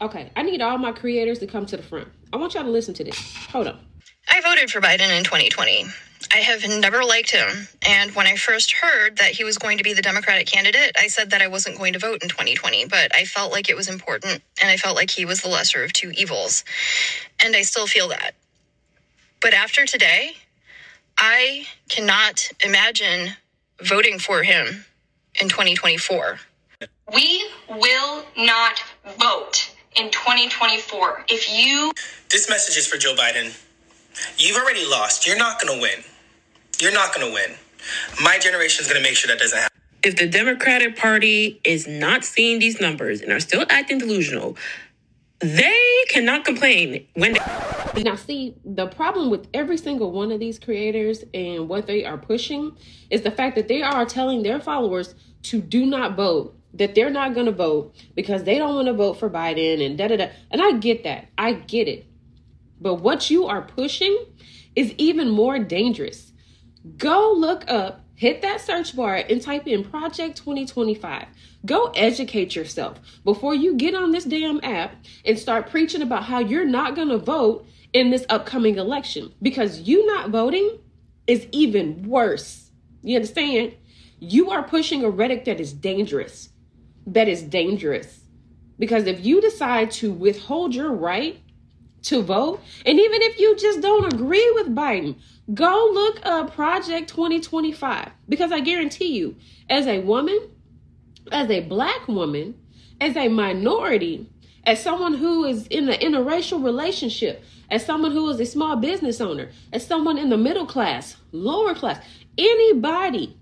Okay, I need all my creators to come to the front. I want y'all to listen to this. Hold on. I voted for Biden in 2020. I have never liked him. And when I first heard that he was going to be the Democratic candidate, I said that I wasn't going to vote in 2020, but I felt like it was important and I felt like he was the lesser of two evils. And I still feel that. But after today, I cannot imagine voting for him in 2024. We will not vote in 2024 if you. This message is for Joe Biden. You've already lost. You're not going to win. You're not going to win. My generation is going to make sure that doesn't happen. If the Democratic Party is not seeing these numbers and are still acting delusional, they cannot complain when they- now see the problem with every single one of these creators and what they are pushing is the fact that they are telling their followers to do not vote that they're not going to vote because they don't want to vote for Biden and da da da. And I get that. I get it. But what you are pushing is even more dangerous. Go look up hit that search bar and type in project 2025 go educate yourself before you get on this damn app and start preaching about how you're not going to vote in this upcoming election because you not voting is even worse. You understand? You are pushing a rhetoric that is dangerous that is dangerous because if you decide to withhold your right to vote. And even if you just don't agree with Biden, go look up Project 2025 because I guarantee you, as a woman, as a black woman, as a minority, as someone who is in an interracial relationship, as someone who is a small business owner, as someone in the middle class, lower class, anybody,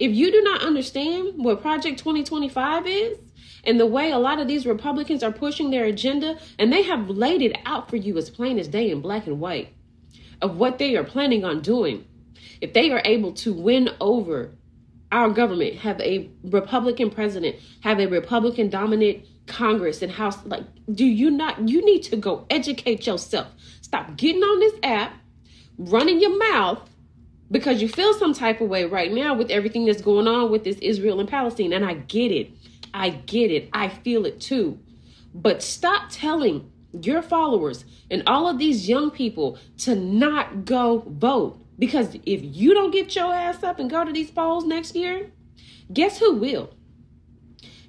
if you do not understand what Project 2025 is, and the way a lot of these Republicans are pushing their agenda, and they have laid it out for you as plain as day in black and white of what they are planning on doing. If they are able to win over our government, have a Republican president, have a Republican dominant Congress and House, like, do you not, you need to go educate yourself. Stop getting on this app, running your mouth because you feel some type of way right now with everything that's going on with this Israel and Palestine. And I get it. I get it. I feel it too. But stop telling your followers and all of these young people to not go vote. Because if you don't get your ass up and go to these polls next year, guess who will?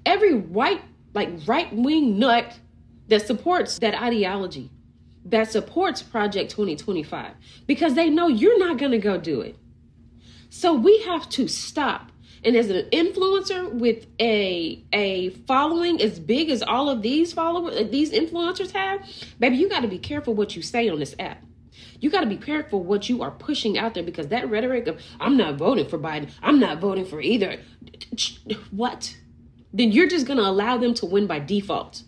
Every white, like right wing nut that supports that ideology, that supports Project 2025, because they know you're not going to go do it. So we have to stop. And as an influencer with a a following as big as all of these followers uh, these influencers have baby you got to be careful what you say on this app. You got to be careful what you are pushing out there because that rhetoric of i'm not voting for biden i'm not voting for either what? Then you're just going to allow them to win by default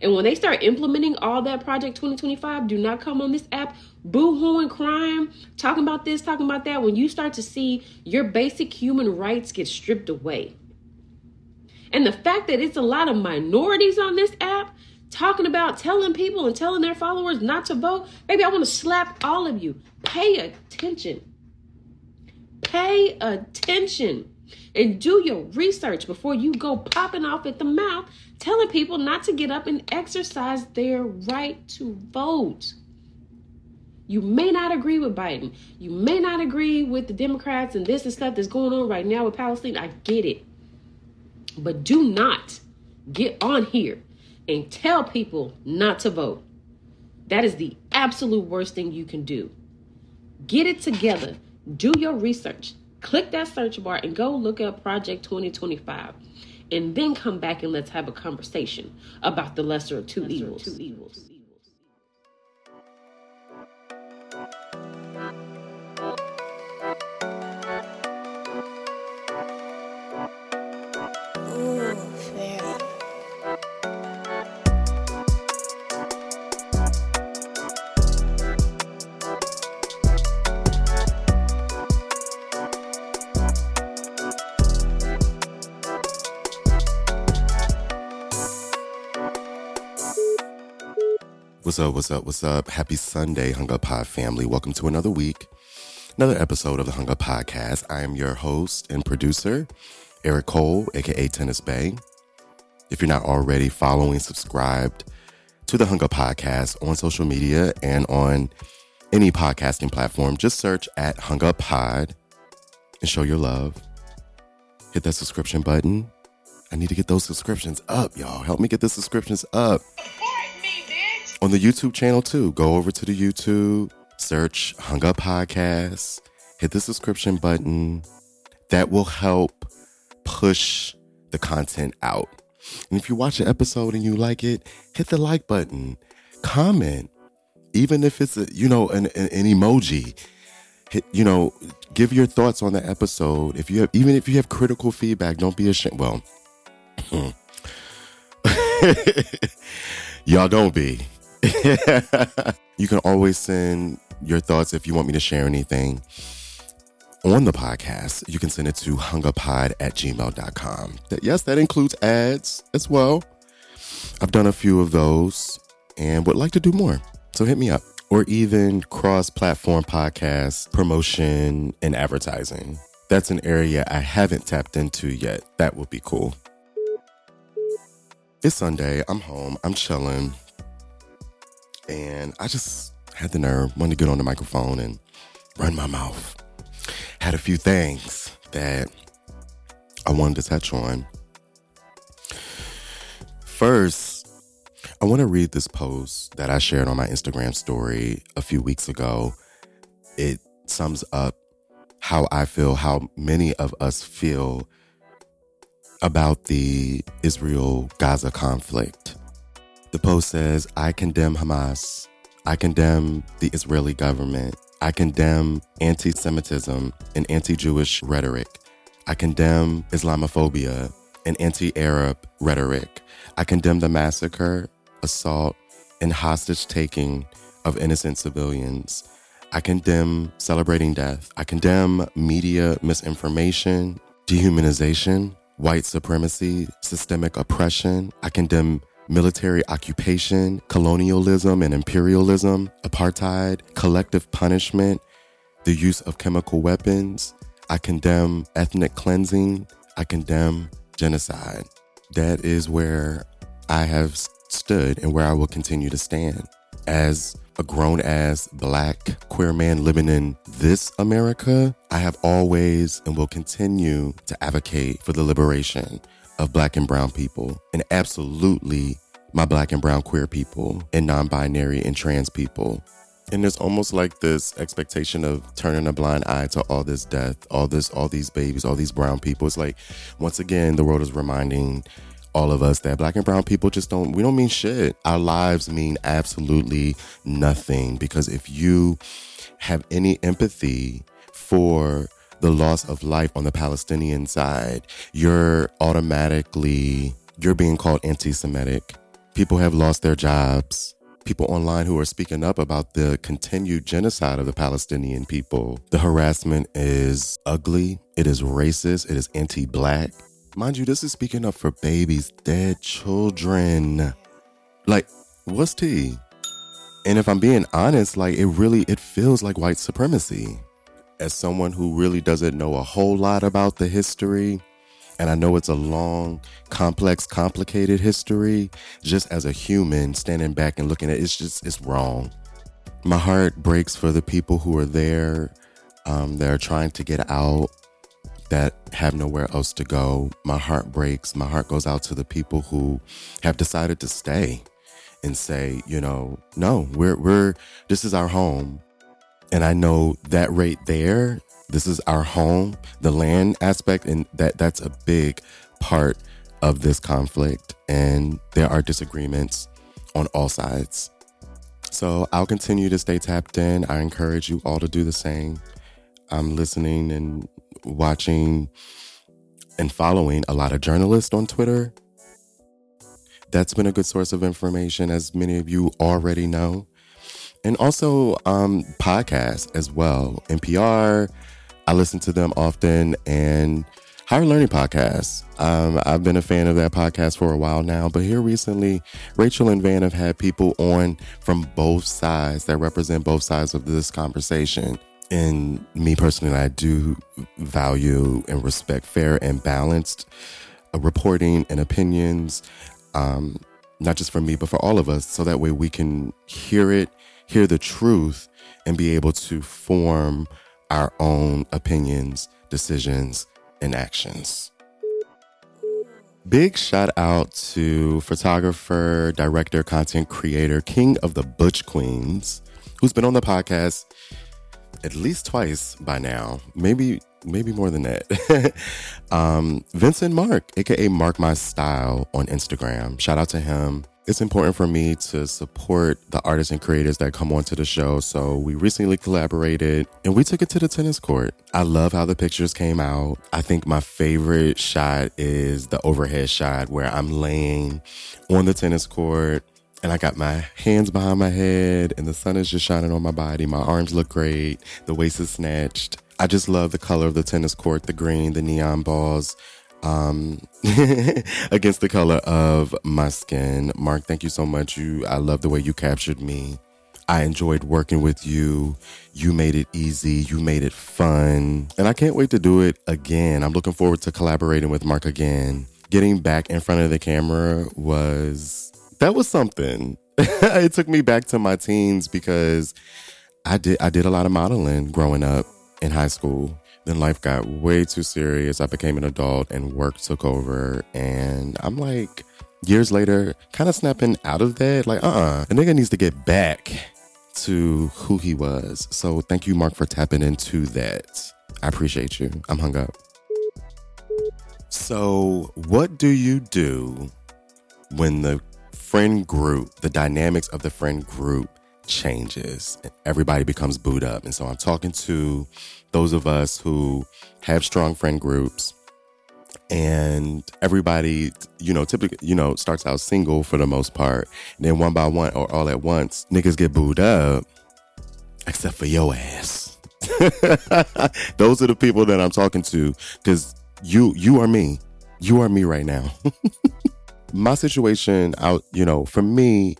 and when they start implementing all that Project 2025, do not come on this app boo-hooing, crying, talking about this, talking about that. When you start to see your basic human rights get stripped away. And the fact that it's a lot of minorities on this app talking about telling people and telling their followers not to vote, maybe I want to slap all of you. Pay attention. Pay attention and do your research before you go popping off at the mouth telling people not to get up and exercise their right to vote. You may not agree with Biden. You may not agree with the Democrats and this and stuff that's going on right now with Palestine. I get it. But do not get on here and tell people not to vote. That is the absolute worst thing you can do. Get it together. Do your research. Click that search bar and go look up Project 2025 and then come back and let's have a conversation about the lesser of two lesser evils. Two evils. What's up? What's up? What's up? Happy Sunday, Hung Up Pod family. Welcome to another week, another episode of the Hung Up Podcast. I am your host and producer, Eric Cole, aka Tennis Bay. If you're not already following, subscribed to the Hung Up Podcast on social media and on any podcasting platform, just search at Hung Up Pod and show your love. Hit that subscription button. I need to get those subscriptions up, y'all. Help me get the subscriptions up. On the YouTube channel, too. Go over to the YouTube, search Hung Up Podcast, hit the subscription button. That will help push the content out. And if you watch an episode and you like it, hit the like button, comment, even if it's a, you know an, an, an emoji. Hit, you know, give your thoughts on the episode. If you have, even if you have critical feedback, don't be ashamed. Well, y'all don't be. you can always send your thoughts if you want me to share anything on the podcast, you can send it to hunguppod at gmail.com. Yes, that includes ads as well. I've done a few of those and would like to do more. So hit me up. Or even cross platform podcast promotion and advertising. That's an area I haven't tapped into yet. That would be cool. It's Sunday. I'm home. I'm chilling. And I just had the nerve, wanted to get on the microphone and run my mouth had a few things that I wanted to touch on. First, I want to read this post that I shared on my Instagram story a few weeks ago. It sums up how I feel, how many of us feel about the Israel Gaza conflict. The post says, I condemn Hamas. I condemn the Israeli government. I condemn anti Semitism and anti Jewish rhetoric. I condemn Islamophobia and anti Arab rhetoric. I condemn the massacre, assault, and hostage taking of innocent civilians. I condemn celebrating death. I condemn media misinformation, dehumanization, white supremacy, systemic oppression. I condemn military occupation, colonialism and imperialism, apartheid, collective punishment, the use of chemical weapons. I condemn ethnic cleansing. I condemn genocide. That is where I have stood and where I will continue to stand. As a grown ass black queer man living in this America, I have always and will continue to advocate for the liberation of black and brown people, and absolutely my black and brown queer people, and non binary and trans people. And there's almost like this expectation of turning a blind eye to all this death, all this, all these babies, all these brown people. It's like, once again, the world is reminding all of us that black and brown people just don't, we don't mean shit. Our lives mean absolutely nothing. Because if you have any empathy for the loss of life on the Palestinian side, you're automatically you're being called anti-Semitic. People have lost their jobs. People online who are speaking up about the continued genocide of the Palestinian people. The harassment is ugly. It is racist. It is anti-black. Mind you, this is speaking up for babies, dead children. Like, what's tea? And if I'm being honest, like it really it feels like white supremacy as someone who really doesn't know a whole lot about the history, and I know it's a long, complex, complicated history, just as a human standing back and looking at it, it's just, it's wrong. My heart breaks for the people who are there um, that are trying to get out, that have nowhere else to go. My heart breaks. My heart goes out to the people who have decided to stay and say, you know, no, we're, we're, this is our home and I know that right there, this is our home, the land aspect, and that that's a big part of this conflict. And there are disagreements on all sides. So I'll continue to stay tapped in. I encourage you all to do the same. I'm listening and watching and following a lot of journalists on Twitter. That's been a good source of information, as many of you already know and also um, podcasts as well. NPR, I listen to them often, and Higher Learning Podcasts. Um, I've been a fan of that podcast for a while now, but here recently, Rachel and Van have had people on from both sides that represent both sides of this conversation. And me personally, I do value and respect fair and balanced uh, reporting and opinions, um, not just for me, but for all of us. So that way we can hear it, hear the truth, and be able to form our own opinions, decisions, and actions. Big shout out to photographer, director, content creator, king of the Butch Queens, who's been on the podcast at least twice by now, maybe maybe more than that. um, Vincent Marc, aka MarcMyStyle on Instagram. Shout out to him it's important for me to support the artists and creators that come onto the show. So we recently collaborated and we took it to the tennis court. I love how the pictures came out. I think my favorite shot is the overhead shot where I'm laying on the tennis court and I got my hands behind my head and the sun is just shining on my body. My arms look great. The waist is snatched. I just love the color of the tennis court, the green, the neon balls um, against the color of my skin. Marc, thank you so much. You, I love the way you captured me. I enjoyed working with you. You made it easy. You made it fun. And I can't wait to do it again. I'm looking forward to collaborating with Marc again. Getting back in front of the camera was, that was something. it took me back to my teens because I did, I did a lot of modeling growing up in high school. Then life got way too serious. I became an adult and work took over. And I'm like, years later, kind of snapping out of that. Like, uh uh-uh, uh, a nigga needs to get back to who he was. So thank you, Marc, for tapping into that. I appreciate you. I'm hung up. So, what do you do when the friend group, the dynamics of the friend group changes and everybody becomes booed up? And so I'm talking to those of us who have strong friend groups and everybody, you know, typically, you know, starts out single for the most part. And then one by one or all at once, niggas get booed up, except for your ass. those are the people that I'm talking to because you, you are me. You are me right now. My situation out, you know, for me,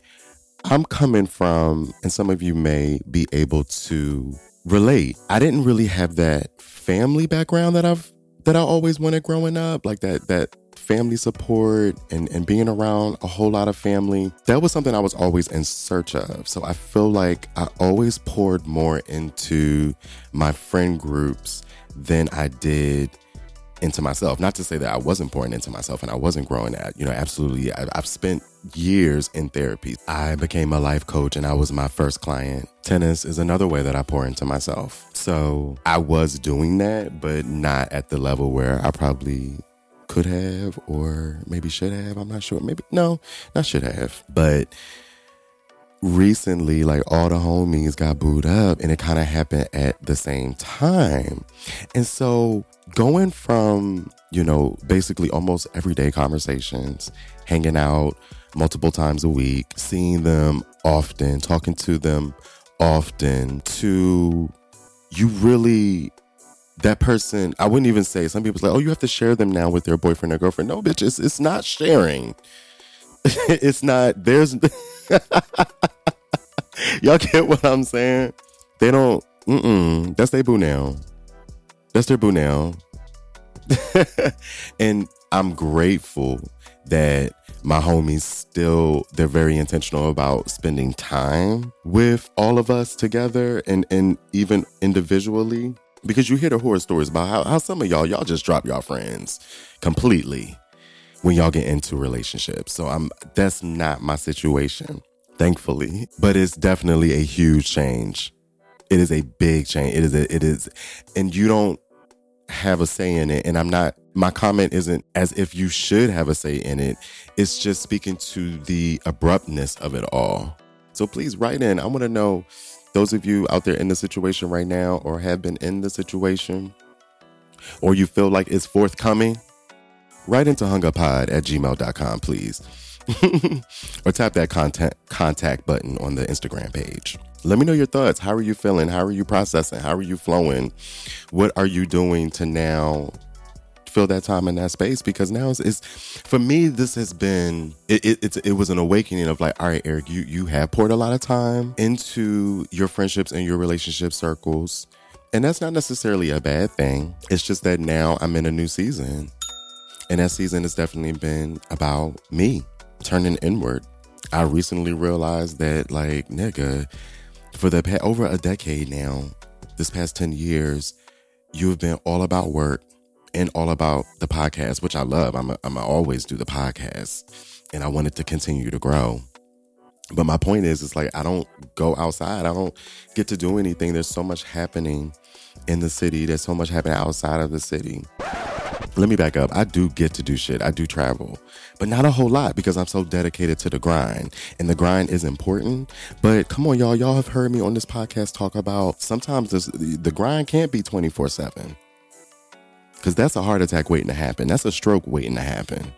I'm coming from, and some of you may be able to relate. I didn't really have that family background that I've that I always wanted growing up, like that that family support and and being around a whole lot of family. That was something I was always in search of. So I feel like I always poured more into my friend groups than I did into myself. Not to say that I wasn't pouring into myself and I wasn't growing at, you know, absolutely. I, have spent years in therapy. I became a life coach and I was my first client. Tennis is another way that I pour into myself. So I was doing that, but not at the level where I probably could have or maybe should have. I'm not sure. Maybe, no, not should have. But recently, like all the homies got booed up and it kind of happened at the same time. And so going from, you know, basically almost everyday conversations, hanging out multiple times a week, seeing them often, talking to them often, to you really that person, I wouldn't even say some people say, oh, you have to share them now with their boyfriend or girlfriend. No, bitch, it's, it's not sharing. it's not, there's, y'all get what I'm saying? They don't, mm-mm, that's their boo now. That's their boo now. and I'm grateful that my homies still they're very intentional about spending time with all of us together and and even individually. Because you hear the horror stories about how, how some of y'all y'all just drop y'all friends completely when y'all get into relationships. So i'm that's not my situation thankfully but it's definitely a huge change. It is a big change. It is a, it is and you don't have a say in it. And I'm not, my comment isn't as if you should have a say in it. It's just speaking to the abruptness of it all. So please write in. I want to know those of you out there in the situation right now or have been in the situation or you feel like it's forthcoming, write into hunguppod at gmail.com, please. Or tap that contact contact button on the Instagram page. Let me know your thoughts. How are you feeling? How are you processing? How are you flowing? What are you doing to now fill that time in that space? Because now it's, it's for me, this has been it, it, it was an awakening of like, all right, Eric, you you have poured a lot of time into your friendships and your relationship circles. And that's not necessarily a bad thing. It's just that now I'm in a new season. And that season has definitely been about me turning inward. I recently realized that, like, nigga, for the past, over a decade now, this past 10 years, you've been all about work and all about the podcast, which I love. I'm a, I'm always do the podcast and I want it to continue to grow. But my point is, it's like I don't go outside. I don't get to do anything. There's so much happening in the city. There's so much happening outside of the city. Let me back up. I do get to do shit. I do travel, but not a whole lot because I'm so dedicated to the grind. And the grind is important. But come on, y'all. Y'all have heard me on this podcast talk about sometimes this, the grind can't be 24 7 because that's a heart attack waiting to happen. That's a stroke waiting to happen.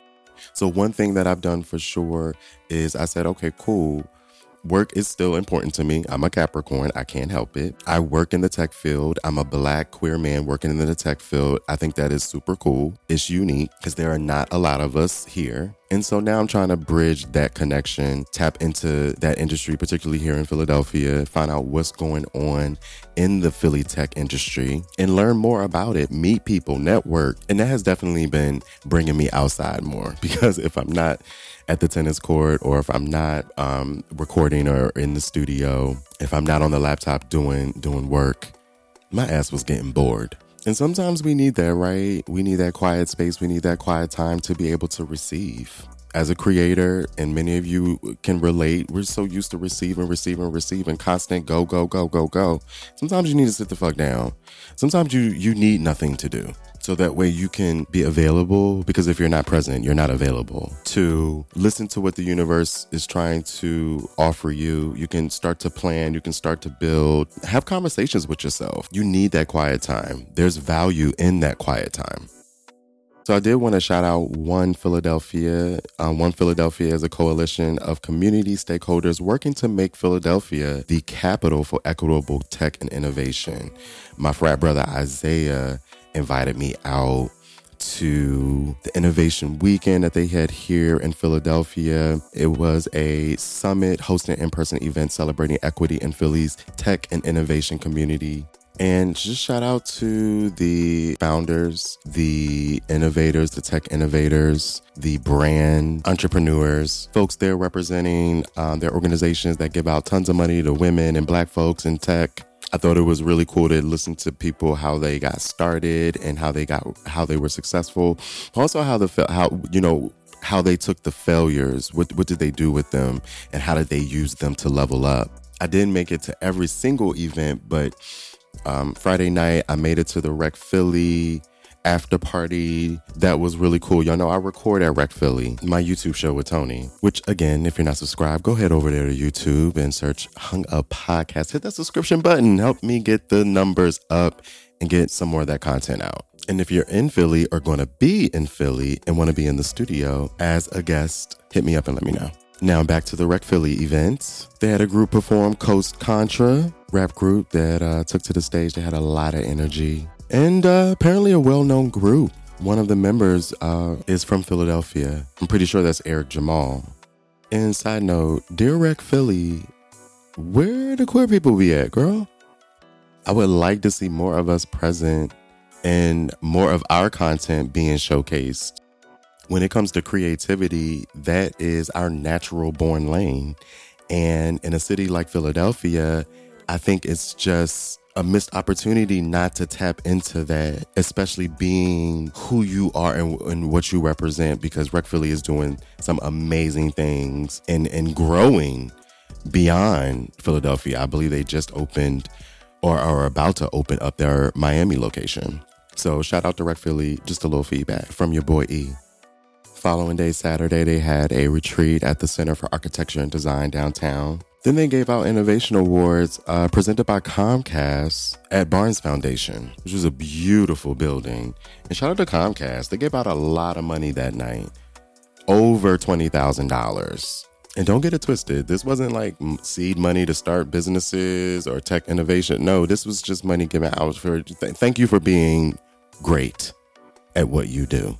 So, one thing that I've done for sure is I said, okay, cool work is still important to me. I'm a Capricorn. I can't help it. I work in the tech field. I'm a black queer man working in the tech field. I think that is super cool. It's unique because there are not a lot of us here. And so now I'm trying to bridge that connection, tap into that industry, particularly here in Philadelphia, find out what's going on in the Philly tech industry and learn more about it, meet people, network. And that has definitely been bringing me outside more because if I'm not at the tennis court or if I'm not um, recording or in the studio, if I'm not on the laptop doing doing work, my ass was getting bored. And sometimes we need that, right? We need that quiet space. We need that quiet time to be able to receive. As a creator, and many of you can relate, we're so used to receiving, receiving, receiving, constant go, go, go, go, go. Sometimes you need to sit the fuck down. Sometimes you you need nothing to do so that way you can be available because if you're not present you're not available. To listen to what the universe is trying to offer you you can start to plan you can start to build. Have conversations with yourself. You need that quiet time. There's value in that quiet time so I did want to shout out 1Philadelphia. Um, 1Philadelphia is a coalition of community stakeholders working to make Philadelphia the capital for equitable tech and innovation. My frat brother Isaiah invited me out to the innovation weekend that they had here in Philadelphia. It was a summit hosting an in person event celebrating equity in Philly's tech and innovation community. And just shout out to the founders, the innovators, the tech innovators, the brand entrepreneurs, folks there representing um, their organizations that give out tons of money to women and black folks in tech I thought it was really cool to listen to people how they got started and how they got how they were successful. Also, how the how you know how they took the failures. What what did they do with them, and how did they use them to level up? I didn't make it to every single event, but um, Friday night I made it to the Rec Philly after party that was really cool. Y'all know I record at Rec Philly, my YouTube show with Tony, which again, if you're not subscribed, go head over there to YouTube and search Hung Up Podcast. Hit that subscription button. Help me get the numbers up and get some more of that content out. And if you're in Philly or going to be in Philly and want to be in the studio as a guest, hit me up and let me know. Now back to the Rec Philly event. They had a group perform Coast Contra, rap group that uh, took to the stage. They had a lot of energy and uh, apparently a well known group. One of the members uh, is from Philadelphia. I'm pretty sure that's Eric Jamal. And side note, Dear Rec Philly, where the queer people be at, girl? I would like to see more of us present and more of our content being showcased. When it comes to creativity, that is our natural born lane. And in a city like Philadelphia, I think it's just a missed opportunity not to tap into that, especially being who you are and, and what you represent, because Rec Philly is doing some amazing things and, and growing beyond Philadelphia. I believe they just opened or are about to open up their Miami location. So shout out to Rec Philly, just a little feedback from your boy E. Following day, Saturday, they had a retreat at the Center for Architecture and Design downtown. Then they gave out innovation awards uh, presented by Comcast at Barnes Foundation, which was a beautiful building. And shout out to Comcast. They gave out a lot of money that night over $20,000. And don't get it twisted. This wasn't like seed money to start businesses or tech innovation. No, this was just money given out for th- thank you for being great at what you do.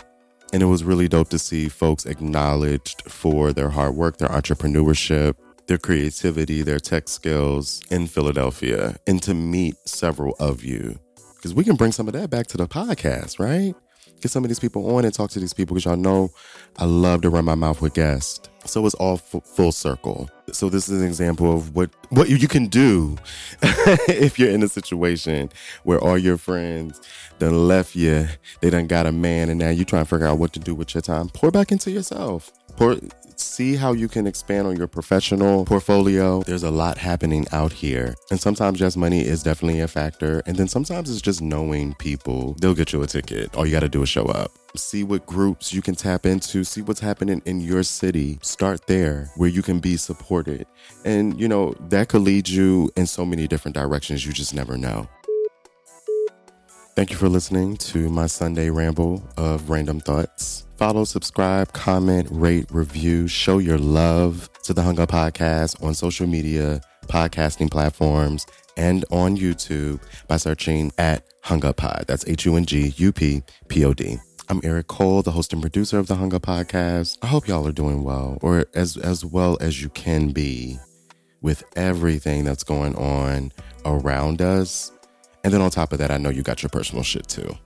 And it was really dope to see folks acknowledged for their hard work, their entrepreneurship, their creativity, their tech skills in Philadelphia, and to meet several of you. Because we can bring some of that back to the podcast, right? Get some of these people on and talk to these people because y'all know I love to run my mouth with guests. So it's all f- full circle. So this is an example of what what you, can do if you're in a situation where all your friends done left you, they done got a man, and now you trying to figure out what to do with your time. Pour back into yourself. Pour see how you can expand on your professional portfolio. There's a lot happening out here. And sometimes just money is definitely a factor. And then sometimes it's just knowing people. They'll get you a ticket. All you got to do is show up. See what groups you can tap into. See what's happening in your city. Start there where you can be supported. And, you know, that could lead you in so many different directions. You just never know. Thank you for listening to my Sunday ramble of random thoughts. Follow, subscribe, comment, rate, review, show your love to the Hung Up Podcast on social media, podcasting platforms, and on YouTube by searching at Hung Up Pod. That's H U N G U P P O D. I'm Eric Cole, the host and producer of the Hung Up Podcast. I hope y'all are doing well, or as as well as you can be with everything that's going on around us. And then on top of that, I know you got your personal shit too.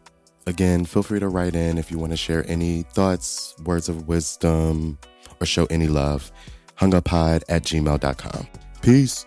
Again, feel free to write in if you want to share any thoughts, words of wisdom, or show any love. Hunguppod at gmail.com. Peace.